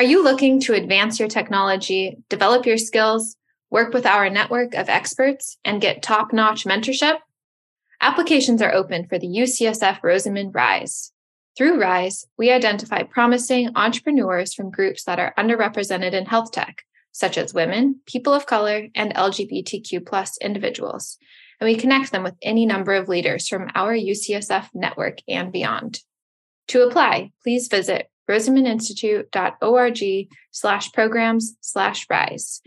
Are you looking to advance your technology, develop your skills, work with our network of experts, and get top notch mentorship? Applications are open for the UCSF Rosenman RISE. Through RISE, we identify promising entrepreneurs from groups that are underrepresented in health tech, such as women, people of color, and LGBTQ plus individuals, and we connect them with any number of leaders from our UCSF network and beyond. To apply, please visit rosenmaninstitute.org slash programs slash rise.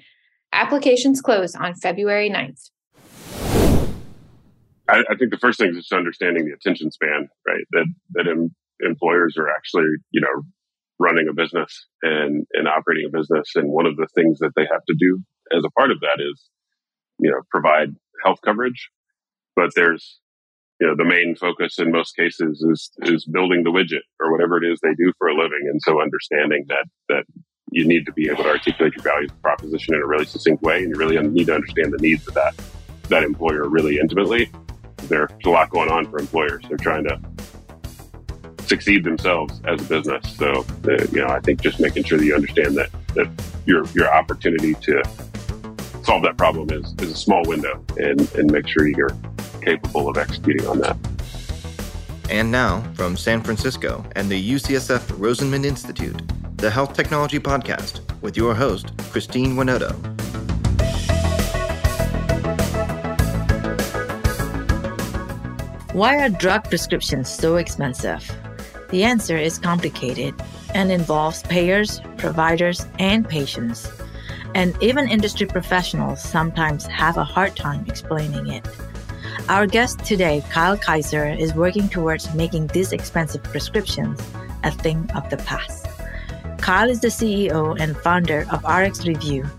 Applications close on February 9th. I, I, think the first thing is just understanding the attention span, right? That that em, employers are actually, you know, running a business and, and operating a business. And one of the things that they have to do as a part of that is, you know, provide health coverage. But there's you know, the main focus in most cases is, is building the widget or whatever it is they do for a living. And so understanding that, that you need to be able to articulate your value proposition in a really succinct way. And you really need to understand the needs of that, that employer really intimately. There's a lot going on for employers. They're trying to succeed themselves as a business. So, uh, you know, I think just making sure that you understand that, that your, your opportunity to solve that problem is, is a small window and, and make sure you're capable of executing on that. And now, from San Francisco and the UCSF Rosenman Institute, the Health Technology Podcast with your host, Christine Winoto. Why are drug prescriptions so expensive? The answer is complicated and involves payers, providers, and patients. And even industry professionals sometimes have a hard time explaining it. Our guest today, Kyle Kiser, is working towards making these expensive prescriptions a thing of the past. Kyle is the CEO and founder of RxRevu,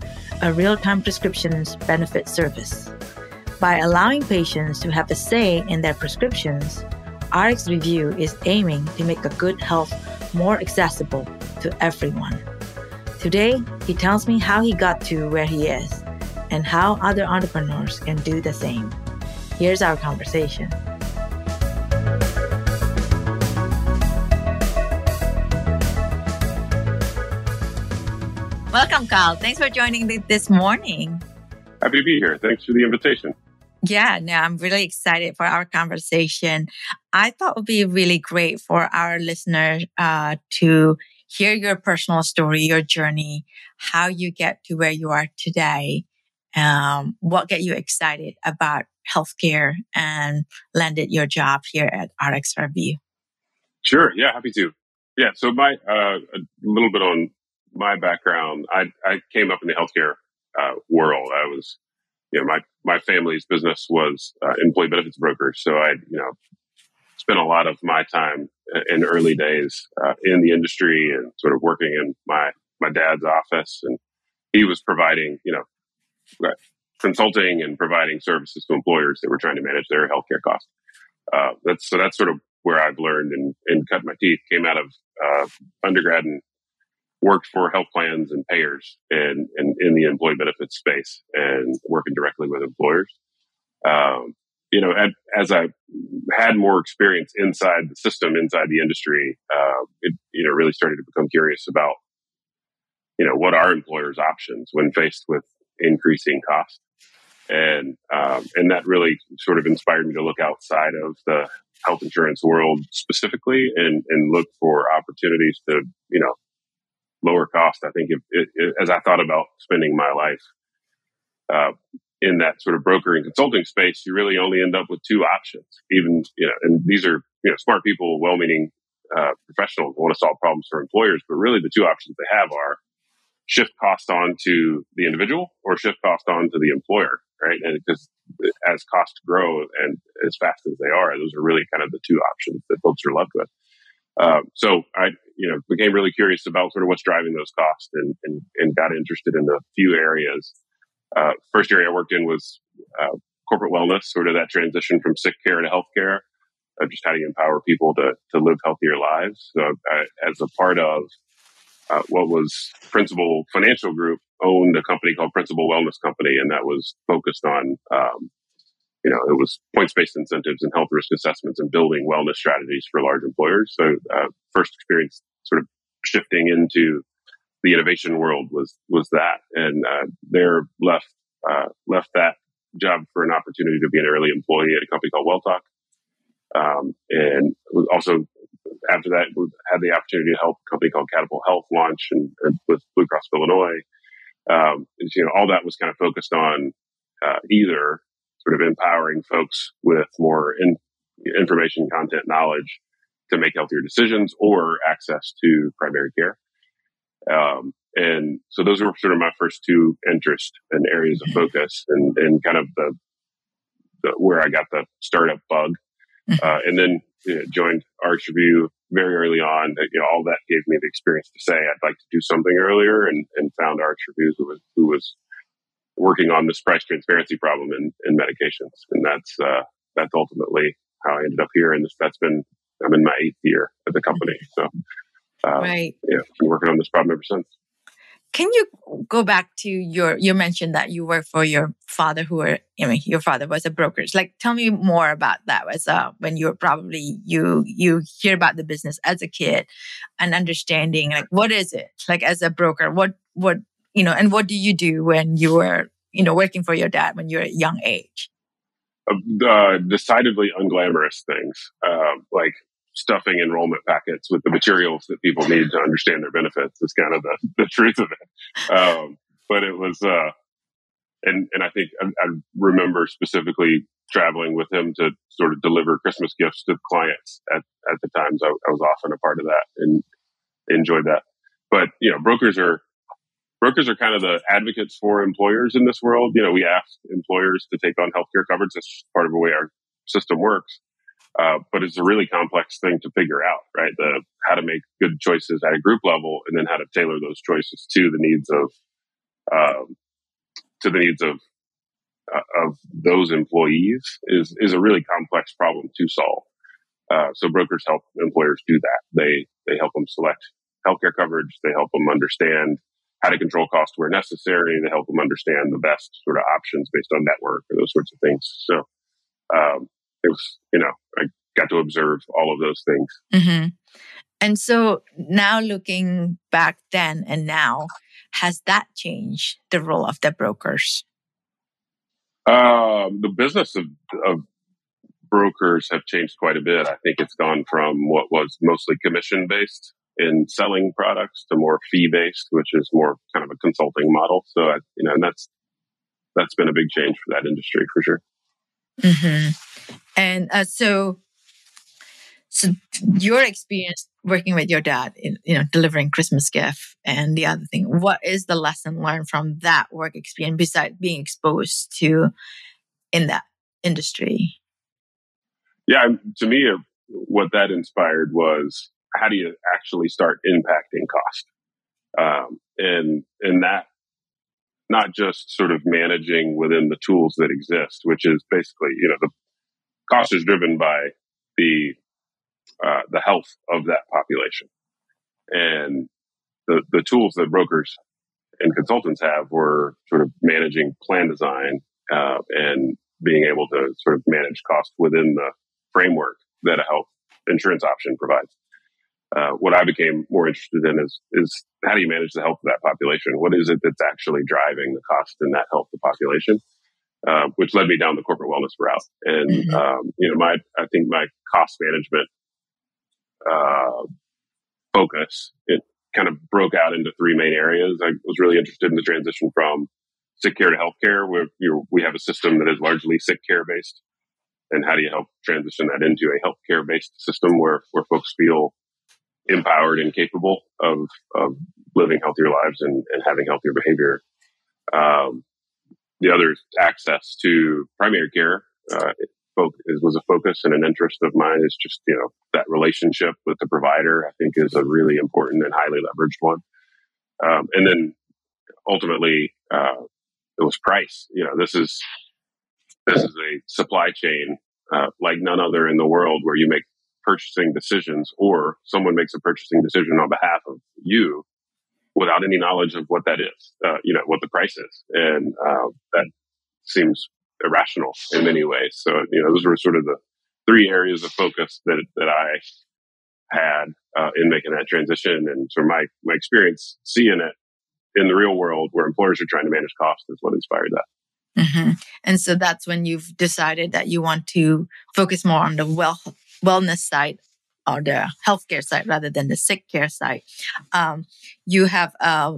a real time prescriptions benefit service. By allowing patients to have a say in their prescriptions, RxRevu is aiming to make a good health more accessible to everyone. Today, he tells me how he got to where he is and how other entrepreneurs can do the same. Here's our conversation. Welcome, Carl. Thanks for joining me this morning. Happy to be here. Thanks for the invitation. Yeah, no, I'm really excited for our conversation. I thought it would be really great for our listeners uh, to hear your personal story, your journey, how you get to where you are today, um, what get you excited about healthcare and landed your job here at RxRevu? Sure. Yeah, happy to. Yeah. So my uh, a little bit on my background. I I came up in the healthcare uh, world. I was, you know, my my family's business was uh, employee benefits brokers. So I, you know, spent a lot of my time in early days uh, in the industry and sort of working in my my dad's office, and he was providing, you know, consulting and providing services to employers that were trying to manage their healthcare costs. Uh, that's so that's sort of where I've learned and, and cut my teeth. Came out of uh, undergrad and worked for health plans and payers and, and in the employee benefits space and working directly with employers. Um, you know, as, as I had more experience inside the system, inside the industry, uh, it you know really started to become curious about you know what are employers' options when faced with increasing costs and um, and that really sort of inspired me to look outside of the health insurance world specifically and and look for opportunities to you know lower cost. I think if, it, it, as I thought about spending my life uh, in that sort of broker and consulting space, you really only end up with two options. Even you know, and these are you know smart people, well-meaning uh, professionals want to solve problems for employers, but really the two options they have are shift cost on to the individual or shift cost on to the employer right? And because as costs grow and as fast as they are, those are really kind of the two options that folks are left with. Um, so I, you know, became really curious about sort of what's driving those costs and, and, and got interested in a few areas. Uh, first area I worked in was uh, corporate wellness, sort of that transition from sick care to healthcare, uh, just how do you empower people to, to live healthier lives. So I, as a part of uh, what was Principal Financial Group, owned a company called Principal Wellness Company, and that was focused on, um, you know, it was points based incentives and health risk assessments and building wellness strategies for large employers. So, uh, first experience sort of shifting into the innovation world was was that, and uh, they're left uh, left that job for an opportunity to be an early employee at a company called Welltok, um, and was also after that we had the opportunity to help a company called Catapult Health launch and, and with Blue Cross of Illinois. Um, you know, all that was kind of focused on uh, either sort of empowering folks with more in, information, content, knowledge to make healthier decisions or access to primary care. Um, and so those were sort of my first two interests and areas of focus and, and kind of the, the where I got the startup bug. Mm-hmm. Uh, and then you know, joined RxRevu very early on. You know, all that gave me the experience to say I'd like to do something earlier and, and found RxRevu who was, who was working on this price transparency problem in, in medications. And that's, uh, that's ultimately how I ended up here. And this, that's been, I'm in my eighth year at the company. So, uh, right. Yeah, been working on this problem ever since. Can you go back to your, you mentioned that you work for your father who were, I mean, your father was a broker. Like, tell me more about that as uh, when you were probably, you, you hear about the business as a kid and understanding like, what is it? Like as a broker, what, what, you know, and what do you do when you were, you know, working for your dad when you're a young age? Uh, decidedly unglamorous things, uh, like stuffing enrollment packets with the materials that people need to understand their benefits is kind of the, the truth of it. Um, but it was, uh, and, and I think I, I, remember specifically traveling with him to sort of deliver Christmas gifts to clients at, at the times I, I was often a part of that and enjoyed that. But, you know, brokers are, brokers are kind of the advocates for employers in this world. You know, we ask employers to take on healthcare coverage. That's part of the way our system works. Uh, but it's a really complex thing to figure out, right? The how to make good choices at a group level, and then how to tailor those choices to the needs of um, to the needs of uh, of those employees is is a really complex problem to solve. Uh, so brokers help employers do that. They they help them select healthcare coverage. They help them understand how to control cost where necessary. They help them understand the best sort of options based on network or those sorts of things. So um, it was, you know, I got to observe all of those things. Mm-hmm. And so now looking back then and now, has that changed the role of the brokers? Um, the business of, of brokers have changed quite a bit. I think it's gone from what was mostly commission based in selling products to more fee based, which is more kind of a consulting model. So, you know, and that's, that's been a big change for that industry for sure. Mm-hmm. And uh, so, so your experience working with your dad, in, you know, delivering Christmas gift and the other thing, what is the lesson learned from that work experience besides being exposed to in that industry? Yeah, to me, uh, what that inspired was how do you actually start impacting cost, um, and and that not just sort of managing within the tools that exist, which is basically you know the cost is driven by the uh, the health of that population, and the the tools that brokers and consultants have were sort of managing plan design uh, and being able to sort of manage cost within the framework that a health insurance option provides. Uh, what I became more interested in is is how do you manage the health of that population? What is it that's actually driving the cost in that health of the population? uh, which led me down the corporate wellness route. And mm-hmm. um, you know, my I think my cost management uh, focus it kind of broke out into three main areas. I was really interested in the transition from sick care to healthcare, where you know, we have a system that is largely sick care based. And how do you help transition that into a healthcare based system where, where folks feel empowered and capable of, of living healthier lives and, and having healthier behavior? Um, the other access to primary care uh, was a focus and an interest of mine is just you know that relationship with the provider i think is a really important and highly leveraged one um, and then ultimately uh, it was price you know this is this is a supply chain uh, like none other in the world where you make purchasing decisions or someone makes a purchasing decision on behalf of you without any knowledge of what that is, uh, you know, what the price is. And uh, that seems irrational in many ways. So, you know, those were sort of the three areas of focus that, that I had uh, in making that transition. And so my, my experience seeing it in the real world where employers are trying to manage costs is what inspired that. Mm-hmm. And so that's when you've decided that you want to focus more on the well wellness side or the healthcare side rather than the sick care side. Um, you have uh,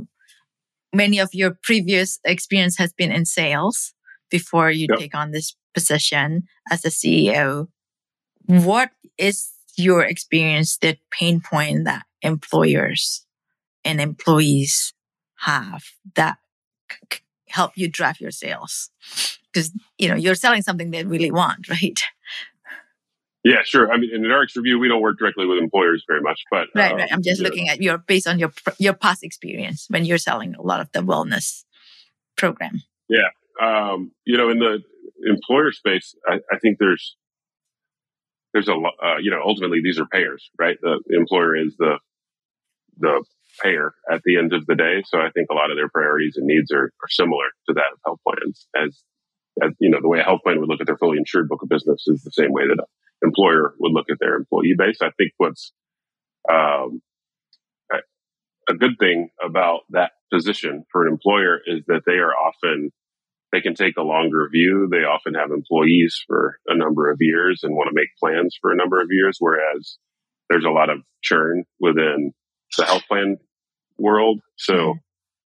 many of your previous experience has been in sales before you yep. take on this position as a CEO. What is your experience the pain point that employers and employees have that c- help you drive your sales? Because you know you're selling something they really want, right? Yeah, sure. I mean, in RxRevu, we don't work directly with employers very much, but right, right. I'm just looking at your based on your your past experience when you're selling a lot of the wellness program. Yeah, um, you know, in the employer space, I, I think there's there's a uh, you know ultimately these are payers, right? The, the employer is the the payer at the end of the day. So I think a lot of their priorities and needs are, are similar to that of health plans. As, as you know, the way a health plan would look at their fully insured book of business is the same way that employer would look at their employee base. I think what's um, a good thing about that position for an employer is that they are often they can take a longer view. They often have employees for a number of years and want to make plans for a number of years, whereas there's a lot of churn within the health plan world. So, mm-hmm.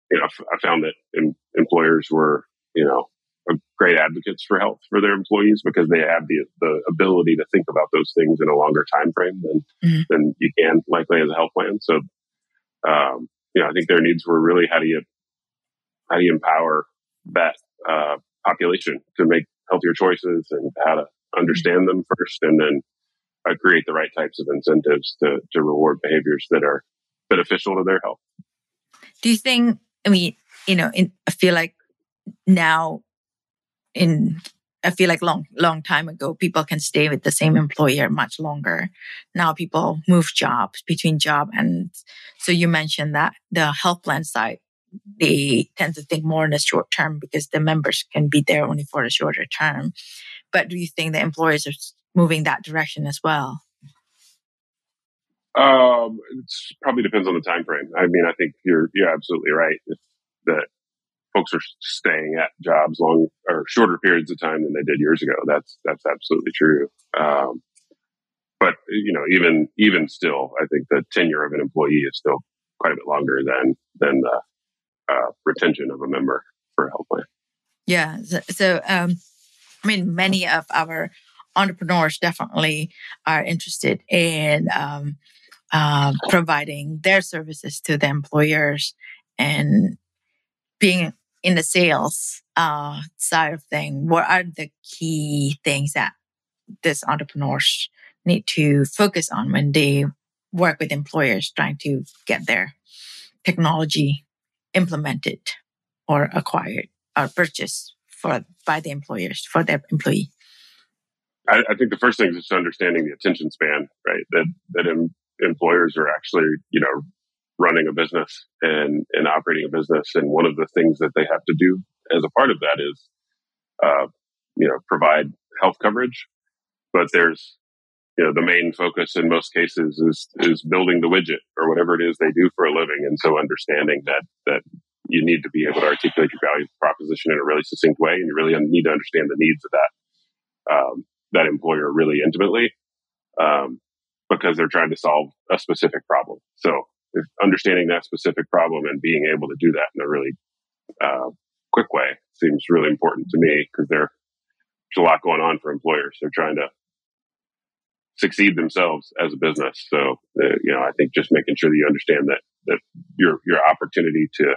you know, I found that em- employers were, you know, great advocates for health for their employees because they have the the ability to think about those things in a longer time frame than mm-hmm. than you can likely as a health plan. So, um, you know, I think their needs were really how do you how do you empower that uh, population to make healthier choices and how to understand them first, and then uh, create the right types of incentives to to reward behaviors that are beneficial to their health. Do you think? I mean, you know, in, I feel like now in I feel like long long time ago people can stay with the same employer much longer. Now people move jobs between job and so you mentioned that the health plan side they tend to think more in the short term because the members can be there only for a shorter term. But do you think the employers are moving that direction as well? Um, it probably depends on the time frame. I mean, I think you're you're absolutely right that folks are staying at jobs long or shorter periods of time than they did years ago. That's that's absolutely true. Um, but you know, even even still, I think the tenure of an employee is still quite a bit longer than than the uh, retention of a member for a health plan. Yeah. So, um, I mean, many of our entrepreneurs definitely are interested in um, uh, providing their services to the employers and being in the sales uh, side of thing, what are the key things that these entrepreneurs need to focus on when they work with employers trying to get their technology implemented or acquired or purchased for by the employers for their employee? I, I think the first thing is just understanding the attention span, right? That that em, employers are actually, you know, running a business and, and operating a business. And one of the things that they have to do as a part of that is, uh, you know, provide health coverage. But there's, you know, the main focus in most cases is, is building the widget or whatever it is they do for a living. And so understanding that, that you need to be able to articulate your value proposition in a really succinct way. And you really need to understand the needs of that, um, that employer really intimately. Um, because they're trying to solve a specific problem. So understanding that specific problem and being able to do that in a really uh, quick way seems really important to me because there's a lot going on for employers. They're trying to succeed themselves as a business. So, uh, you know, I think just making sure that you understand that that your your opportunity to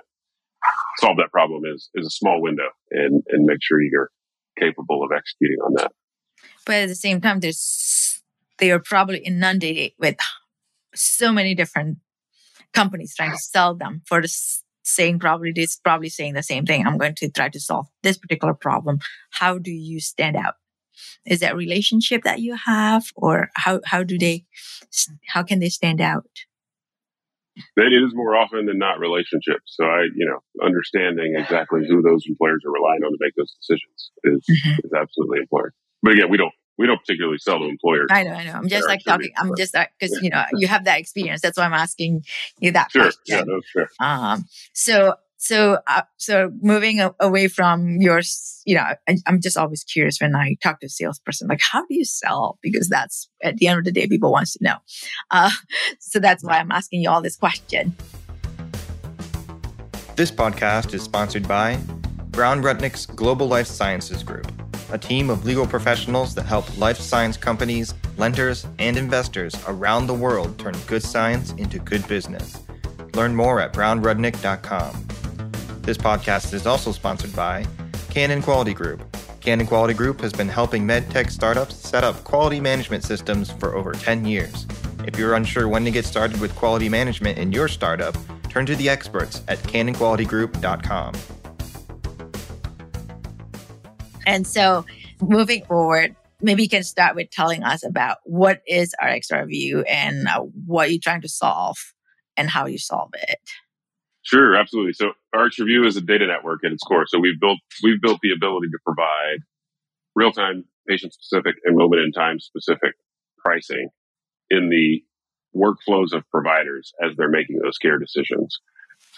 solve that problem is is a small window, and and make sure you're capable of executing on that. But at the same time, there's they are probably inundated with so many different companies trying to sell them for the same probably it's probably saying the same thing. I'm going to try to solve this particular problem. How do you stand out? Is that relationship that you have or how how do they how can they stand out? It is more often than not relationships. So i you know understanding exactly who those employers are relying on to make those decisions is mm-hmm. is absolutely important. But again we don't we don't particularly sell to employers. I know, I know. I'm just like talking. I'm just because you know you have that experience. That's why I'm asking you that sure. question. Yeah, no, sure. Um, so so uh, so moving a- away from your, you know, I, I'm just always curious when I talk to a salesperson, like how do you sell? Because that's at the end of the day, people wants to know. Uh, so that's why I'm asking you all this question. This podcast is sponsored by Brown Rudnick's Global Life Sciences Group, a team of legal professionals that help life science companies, lenders, and investors around the world turn good science into good business. Learn more at brownrudnick.com. This podcast is also sponsored by Canon Quality Group. Canon Quality Group has been helping medtech startups set up quality management systems for over 10 years. If you're unsure when to get started with quality management in your startup, turn to the experts at canonqualitygroup.com. And so moving forward, maybe you can start with telling us about what is RxRevu and uh, what you're trying to solve and how you solve it. Sure, absolutely. So RxRevu is a data network at its core. So we've built we've built the ability to provide real time, patient specific, and moment in time specific pricing in the workflows of providers as they're making those care decisions.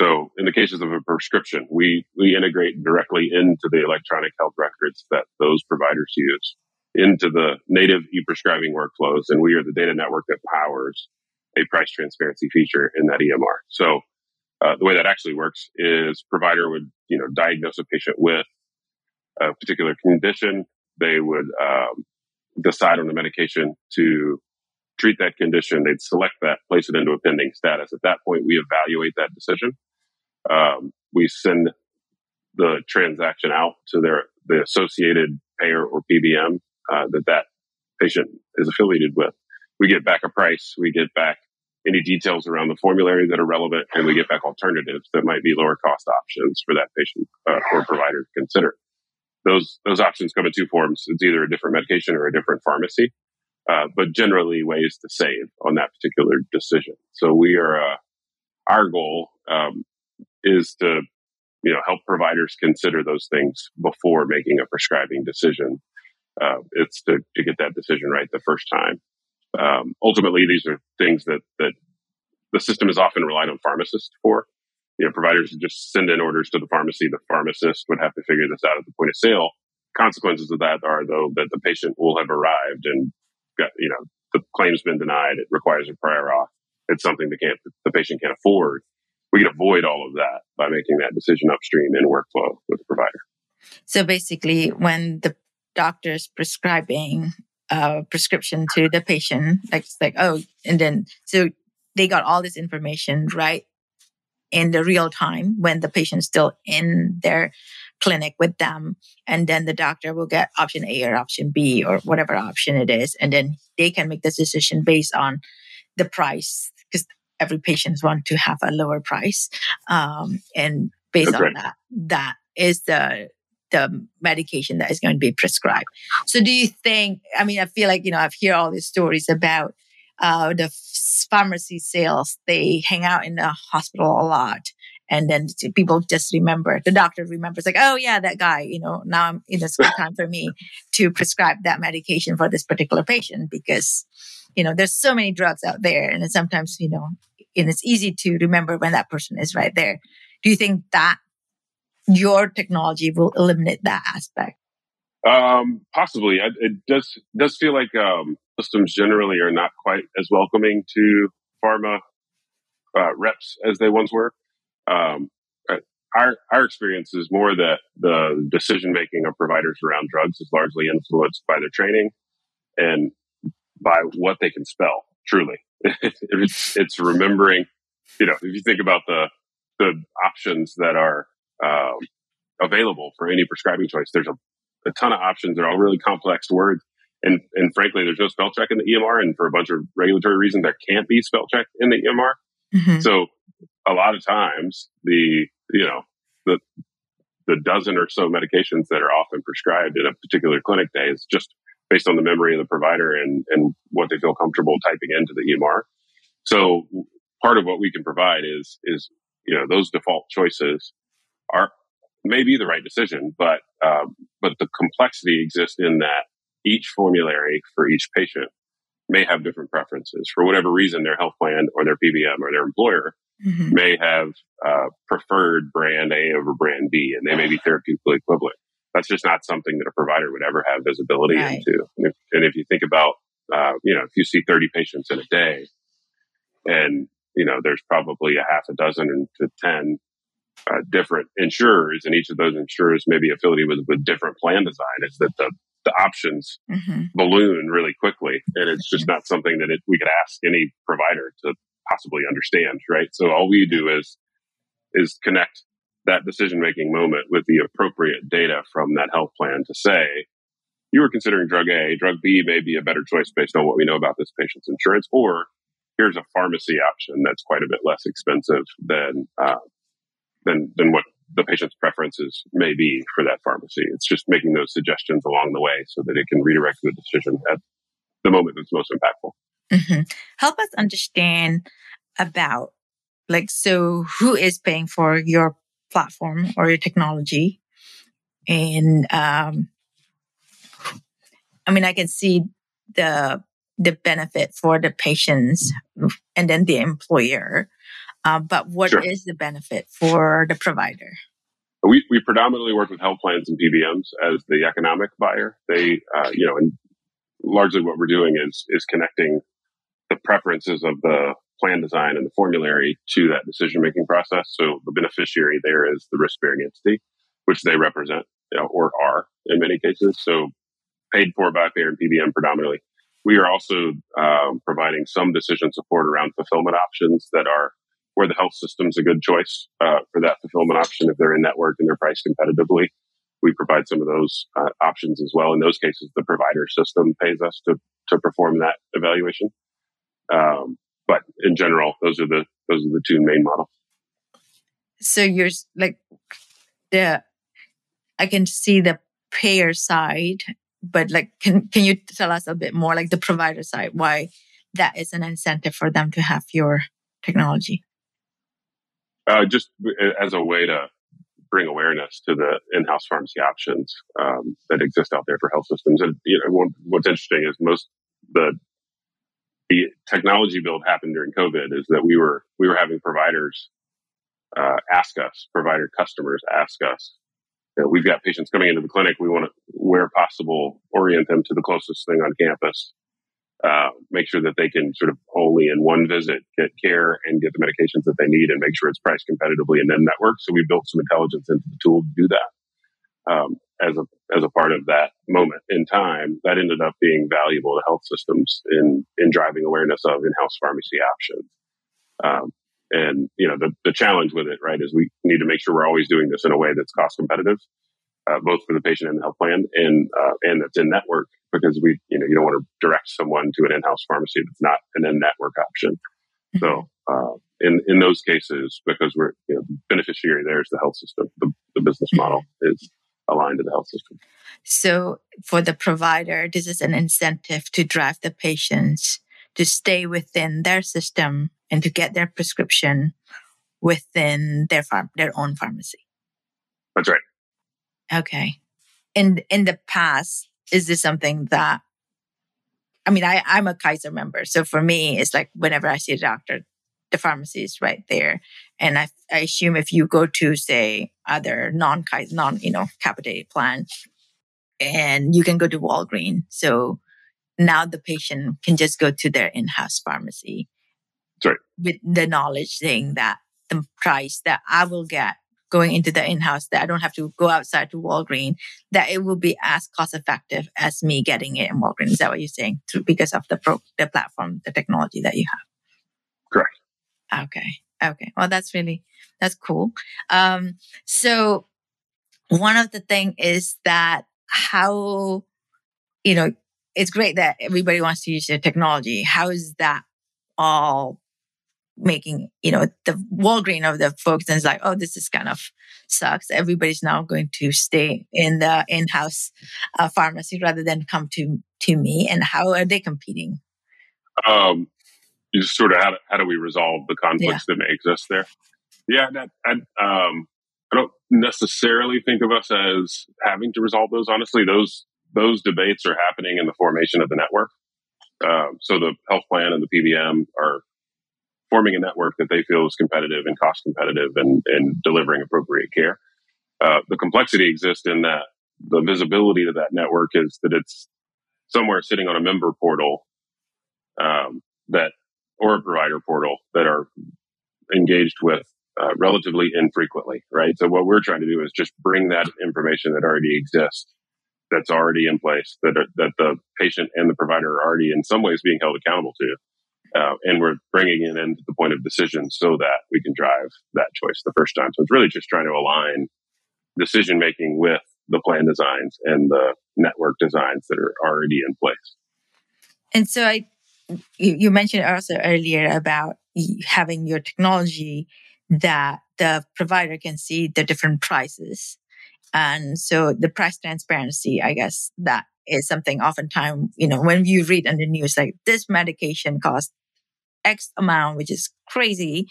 So in the cases of a prescription, we we integrate directly into the electronic health records that those providers use into the native e-prescribing workflows, and we are the data network that powers a price transparency feature in that EMR. So uh, the way that actually works is provider would you know diagnose a patient with a particular condition. They would um, decide on the medication to treat that condition. They'd select that, place it into a pending status. At that point, we evaluate that decision. Um, we send the transaction out to their the associated payer or PBM uh, that that patient is affiliated with. We get back a price. We get back any details around the formulary that are relevant, and we get back alternatives that might be lower cost options for that patient uh, or provider to consider. Those those options come in two forms. It's either a different medication or a different pharmacy, uh, but generally ways to save on that particular decision. So we are uh, our goal um, is to you know help providers consider those things before making a prescribing decision. Uh, it's to, to get that decision right the first time. Um, ultimately, these are things that that the system is often relied on pharmacists for. You know, providers just send in orders to the pharmacy. The pharmacist would have to figure this out at the point of sale. Consequences of that are though that the patient will have arrived and got you know the claim's been denied. It requires a prior auth. It's something that can't the patient can't afford. We can avoid all of that by making that decision upstream in workflow with the provider. So basically, when the doctor's prescribing a prescription to the patient, like it's like, oh, and then so they got all this information right in the real time when the patient's still in their clinic with them. And then the doctor will get option A or option B or whatever option it is. And then they can make this decision based on the price because every patient want to have a lower price. Um, and based That's on that, that is the the medication that is going to be prescribed. So do you think, I mean, I feel like, you know, I've heard all these stories about uh, the pharmacy sales. They hang out in the hospital a lot. And then people just remember, the doctor remembers like, oh yeah, that guy, you know, now I'm, it's good time for me to prescribe that medication for this particular patient because, you know, there's so many drugs out there. And sometimes, you know, and it's easy to remember when that person is right there. Do you think that your technology will eliminate that aspect? Um, possibly. It does does feel like um, systems generally are not quite as welcoming to pharma uh, reps as they once were. Um, uh, our our experience is more that the decision making of providers around drugs is largely influenced by their training and by what they can spell. Truly, it's it's remembering. You know, if you think about the the options that are um, available for any prescribing choice, there's a a ton of options. They're all really complex words. And, and frankly, there's no spell check in the EMR. And for a bunch of regulatory reasons, there can't be spell check in the EMR. Mhm. So a lot of times the, you know, the, the dozen or so medications that are often prescribed in a particular clinic day is just based on the memory of the provider and, and what they feel comfortable typing into the EMR. So part of what we can provide is, is, you know, those default choices are, may be the right decision, but, um, but the complexity exists in that each formulary for each patient may have different preferences for whatever reason their health plan or their PBM or their employer mm-hmm. may have uh, preferred brand A over brand B, and they may be therapeutically equivalent. That's just not something that a provider would ever have visibility right. into. And if, and if, you think about, uh, you know, if you see 30 patients in a day, and you know, there's probably a half a dozen to 10 uh, different insurers, and each of those insurers may be affiliated with, with different plan design. Is that the the options mm-hmm. balloon really quickly, and it's just not something that it, we could ask any provider to possibly understand, right? So all we do is is connect that decision making moment with the appropriate data from that health plan to say you were considering drug A, drug B may be a better choice based on what we know about this patient's insurance, or here's a pharmacy option that's quite a bit less expensive than uh, than than what the patient's preferences may be for that pharmacy. It's just making those suggestions along the way so that it can redirect the decision at the moment that's most impactful. Mm-hmm. Help us understand about like so who is paying for your platform or your technology and um i mean i can see the the benefit for the patients and then the employer uh, but what sure. is the benefit for the provider we, we predominantly work with health plans and PBMs as the economic buyer. They, uh, you know, and largely what we're doing is is connecting the preferences of the plan design and the formulary to that decision making process. So the beneficiary there is the risk bearing entity, which they represent you know, or are in many cases. So paid for by payer and PBM predominantly. We are also um, providing some decision support around fulfillment options that are where the health system's a good choice uh, for that fulfillment option if they're in network and they're priced competitively. We provide some of those uh, options as well. In those cases, the provider system pays us to to perform that evaluation. Um, but in general, those are the those are the two main models. So you're like the I can see the payer side, but like can can you tell us a bit more like the provider side why that is an incentive for them to have your technology? Uh, just as a way to bring awareness to the in-house pharmacy options um, that exist out there for health systems. And you know, what's interesting is most the the technology build happened during COVID is that we were we were having providers uh, ask us, provider customers ask us, we've got patients coming into the clinic. We want to, where possible, orient them to the closest thing on campus. Uh, make sure that they can sort of only in one visit get care and get the medications that they need and make sure it's priced competitively and then network. So we built some intelligence into the tool to do that. Um, as a as a part of that moment in time, that ended up being valuable to health systems in in driving awareness of in-house pharmacy options. Um, and you know the the challenge with it, right, is we need to make sure we're always doing this in a way that's cost competitive, uh, both for the patient and the health plan, and uh, and that's in network because we you know you don't want to direct someone to an in-house pharmacy that's not an in-network option. Mm-hmm. So uh, in in those cases, because we're you know the beneficiary there is the health system, the, the business model is aligned to the health system. So for the provider, this is an incentive to drive the patients to stay within their system and to get their prescription within their farm, their own pharmacy. That's right. Okay. In in the past, is this something that I mean, I, I'm a Kaiser member. So for me, it's like whenever I see a doctor, the pharmacy is right there. And I, I assume if you go to say other non non you know capitated plan, and you can go to Walgreens. So now the patient can just go to their in-house pharmacy. Right. With the knowledge saying that the price that I will get going into the in-house that I don't have to go outside to Walgreens, that it will be as cost effective as me getting it in Walgreens. Is that what you're saying? Because of the pro, the platform, the technology that you have. Correct. Okay. Okay. Well, that's really, that's cool. Um, so one of the thing is that how, you know, it's great that everybody wants to use their technology. How is that all making, you know, the Walgreen of the folks and it's like, oh, this is kind of sucks. Everybody's now going to stay in the in-house uh, pharmacy rather than come to, to me. And how are they competing? Um, you just sort of how do, how do we resolve the conflicts yeah. that may exist there? Yeah, that, I, um, I don't necessarily think of us as having to resolve those. Honestly, those those debates are happening in the formation of the network. Um, so the health plan and the PBM are forming a network that they feel is competitive and cost competitive and, and delivering appropriate care. Uh, the complexity exists in that the visibility to that network is that it's somewhere sitting on a member portal um, that or a provider portal that are engaged with uh, relatively infrequently, right? So what we're trying to do is just bring that information that already exists, that's already in place, that are, that the patient and the provider are already in some ways being held accountable to, uh, and we're bringing it into the point of decision so that we can drive that choice the first time. So it's really just trying to align decision making with the plan designs and the network designs that are already in place. And so I, you mentioned also earlier about having your technology that the provider can see the different prices. And so the price transparency, I guess that is something oftentimes, you know, when you read on the news, like this medication costs X amount, which is crazy.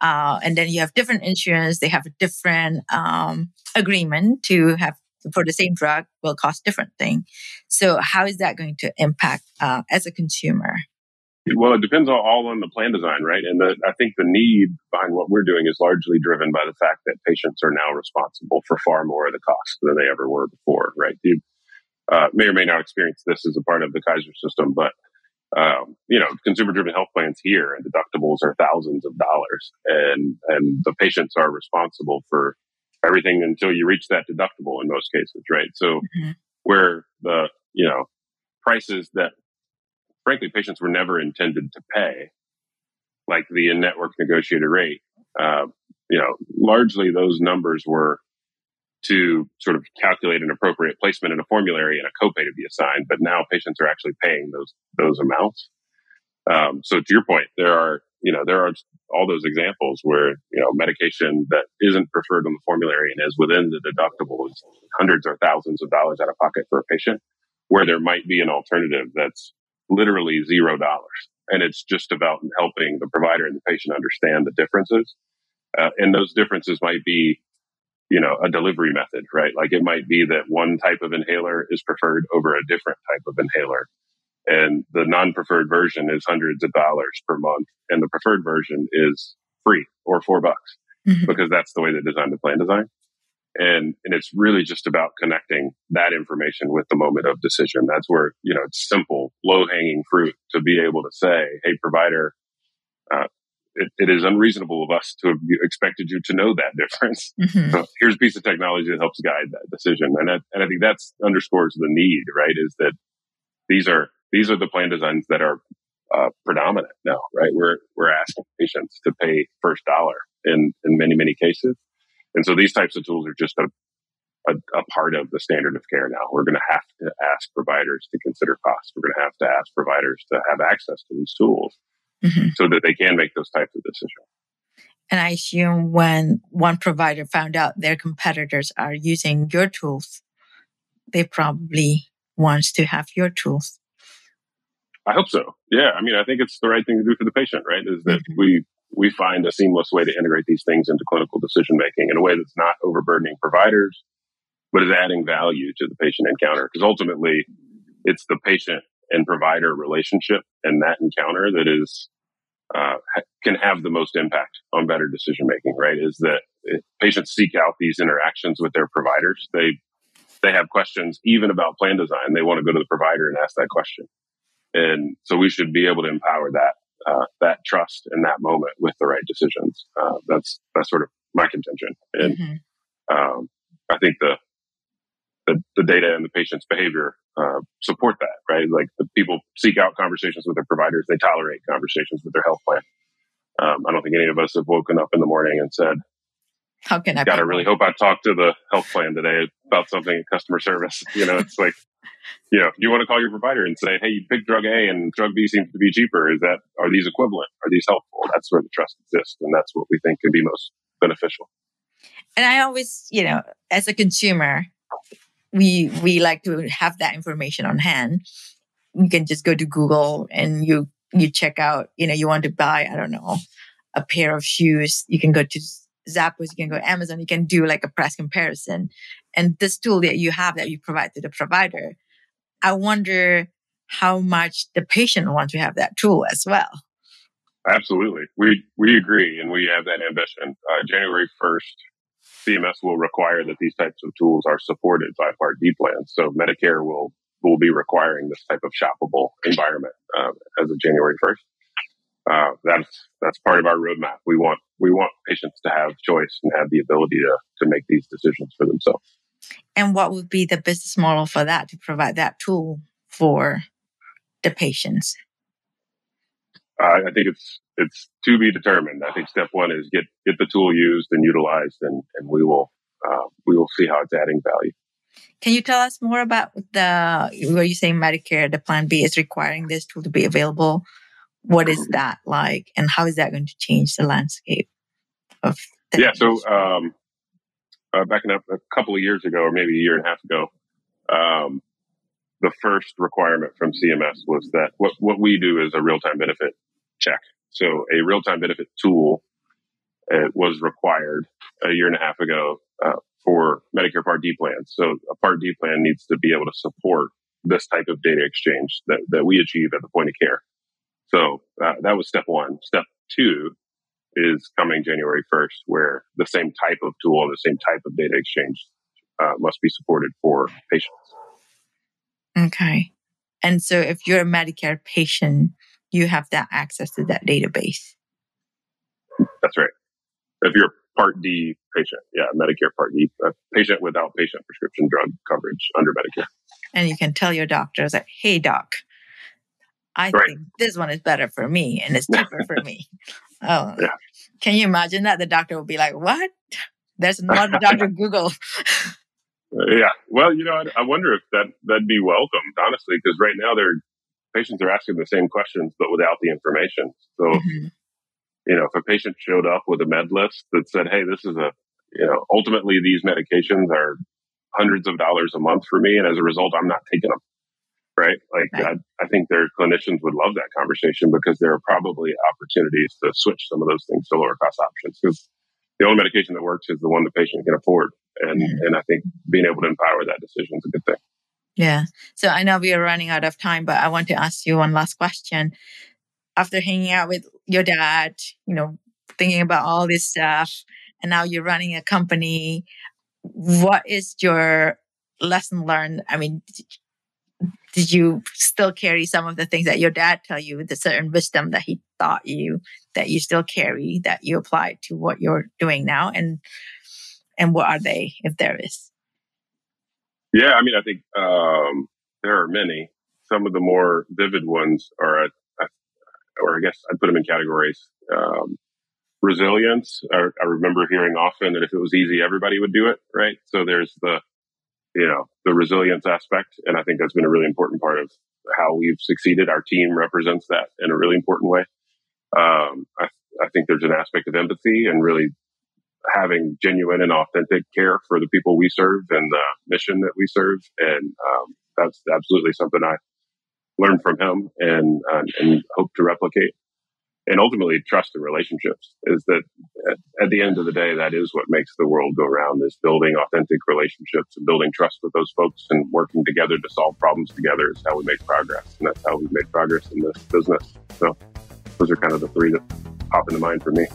Uh, and then you have different insurance. They have a different um, agreement to have for the same drug will cost different thing. So how is that going to impact uh, as a consumer? Well, it depends all on the plan design, right? And the, I think the need behind what we're doing is largely driven by the fact that patients are now responsible for far more of the cost than they ever were before, right? You uh, may or may not experience this as a part of the Kaiser system, but um, you know, consumer-driven health plans here and deductibles are thousands of dollars, and and the patients are responsible for everything until you reach that deductible in most cases, right? So mm-hmm. where the you know prices that frankly, patients were never intended to pay, like the in-network negotiated rate. Uh, you know, largely those numbers were to sort of calculate an appropriate placement in a formulary and a copay to be assigned. But now patients are actually paying those those amounts. Um, so to your point, there are you know there are all those examples where you know medication that isn't preferred on the formulary and is within the deductible is hundreds or thousands of dollars out of pocket for a patient, where there might be an alternative that's literally zero dollars. And it's just about helping the provider and the patient understand the differences. Uh, and those differences might be, you know, a delivery method, right? Like it might be that one type of inhaler is preferred over a different type of inhaler. And the non-preferred version is hundreds of dollars per month. And the preferred version is free or four bucks mm-hmm. because that's the way they designed the plan design. And, and it's really just about connecting that information with the moment of decision. That's where, you know, it's simple, low hanging fruit to be able to say, Hey, provider, uh, it, it is unreasonable of us to have expected you to know that difference. Mm-hmm. So here's a piece of technology that helps guide that decision. And I, and I think that's underscores the need, right? Is that these are, these are the plan designs that are uh, predominant now, right? We're, we're asking patients to pay first dollar in, in many, many cases. And so these types of tools are just a, a, a part of the standard of care now. We're going to have to ask providers to consider costs. We're going to have to ask providers to have access to these tools mm-hmm. so that they can make those types of decisions. And I assume when one provider found out their competitors are using your tools, they probably wants to have your tools. I hope so. Yeah. I mean, I think it's the right thing to do for the patient, right? Is that mm-hmm. we we find a seamless way to integrate these things into clinical decision making in a way that's not overburdening providers, but is adding value to the patient encounter. Because ultimately, it's the patient and provider relationship and that encounter that is uh, can have the most impact on better decision making. Right? Is that patients seek out these interactions with their providers. They they have questions even about plan design. They want to go to the provider and ask that question. And so we should be able to empower that uh, that trust in that moment with the right decisions. Uh, that's that's sort of my contention, and mm-hmm. um, I think the, the, the data and the patient's behavior uh, support that. Right, like the people seek out conversations with their providers, they tolerate conversations with their health plan. Um, I don't think any of us have woken up in the morning and said, "How can I?" Got to really hope I talked to the health plan today about something in customer service. You know, it's like you know, you want to call your provider and say, "Hey, you picked drug A and drug B seems to be cheaper. Is that are these equivalent? Are these helpful?" That's where the trust exists, and that's what we think could be most beneficial. And I always, you know, as a consumer, we we like to have that information on hand. You can just go to Google and you you check out, you know, you want to buy, I don't know, a pair of shoes. You can go to Zappos, you can go to Amazon, you can do like a price comparison. And this tool that you have that you provide to the provider I wonder how much the patient wants to have that tool as well. Absolutely. We, we agree and we have that ambition. Uh, January 1st, CMS will require that these types of tools are supported by Part D plans. So Medicare will, will be requiring this type of shoppable environment uh, as of January 1st. Uh, that's that's part of our roadmap. We want we want patients to have choice and have the ability to to make these decisions for themselves. And what would be the business model for that to provide that tool for the patients? Uh, I think it's it's to be determined. I think step one is get get the tool used and utilized, and and we will uh, we will see how it's adding value. Can you tell us more about the where you say Medicare, the Plan B is requiring this tool to be available? What is that like, and how is that going to change the landscape of? The yeah, so um, uh, backing up a couple of years ago, or maybe a year and a half ago, um, the first requirement from CMS was that what, what we do is a real time benefit check. So a real time benefit tool uh, was required a year and a half ago uh, for Medicare Part D plans. So a Part D plan needs to be able to support this type of data exchange that, that we achieve at the point of care. So uh, that was step one. Step two is coming January 1st, where the same type of tool and the same type of data exchange uh, must be supported for patients. Okay. And so if you're a Medicare patient, you have that access to that database. That's right. If you're a Part D patient, yeah, Medicare Part D, a patient without patient prescription drug coverage under Medicare. And you can tell your doctors that, hey, doc, I right. think this one is better for me and it's cheaper for me. Oh, yeah. can you imagine that? The doctor will be like, what? There's not Dr. Google. yeah. Well, you know, I, I, wonder if that, that'd be welcomed, honestly, because right now their patients are asking the same questions, but without the information. So, mm-hmm. you know, if a patient showed up with a med list that said, Hey, this is a, you know, ultimately these medications are hundreds of dollars a month for me. And as a result, I'm not taking them right? Like right. I, I, think their clinicians would love that conversation because there are probably opportunities to switch some of those things to lower cost options because the only medication that works is the one the patient can afford. And, mm-hmm. and I think being able to empower that decision is a good thing. Yeah. So I know we are running out of time, but I want to ask you one last question. After hanging out with your dad, you know, thinking about all this stuff, and now you're running a company, what is your lesson learned? I mean, did you still carry some of the things that your dad tell you, the certain wisdom that he taught you that you still carry that you apply to what you're doing now? And and what are they, if there is? Yeah, I mean, I think um, there are many. Some of the more vivid ones are, uh, or I guess I put them in categories. Um, resilience. I, I remember hearing often that if it was easy, everybody would do it, right? So there's the you know, the resilience aspect. And I think that's been a really important part of how we've succeeded. Our team represents that in a really important way. Um, I, I think there's an aspect of empathy and really having genuine and authentic care for the people we serve and the mission that we serve. And um, that's absolutely something I learned from him and, uh, and hope to replicate and ultimately trust and relationships is that at, at, the end of the day, that is what makes the world go round is building authentic relationships and building trust with those folks and working together to solve problems together is how we make progress. And that's how we've made progress in this business. So those are kind of the three that pop into mind for me.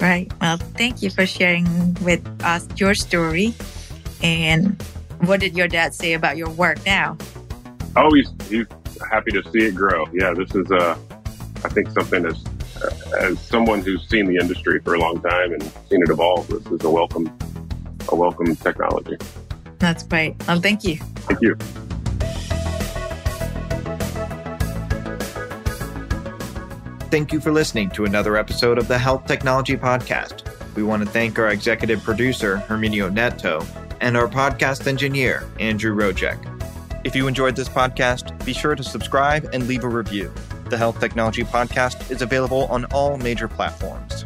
Right. Well, thank you for sharing with us your story. And what did your dad say about your work now? Oh, he's, he's happy to see it grow. Yeah, this is, uh, I think something that's as someone who's seen the industry for a long time and seen it evolve, this is a welcome, a welcome technology. That's great. Well, thank you. Thank you. Thank you for listening to another episode of the Health Technology Podcast. We want to thank our executive producer, Herminio Neto, and our podcast engineer, Andrew Rojek. If you enjoyed this podcast, be sure to subscribe and leave a review. The Health Technology Podcast is available on all major platforms.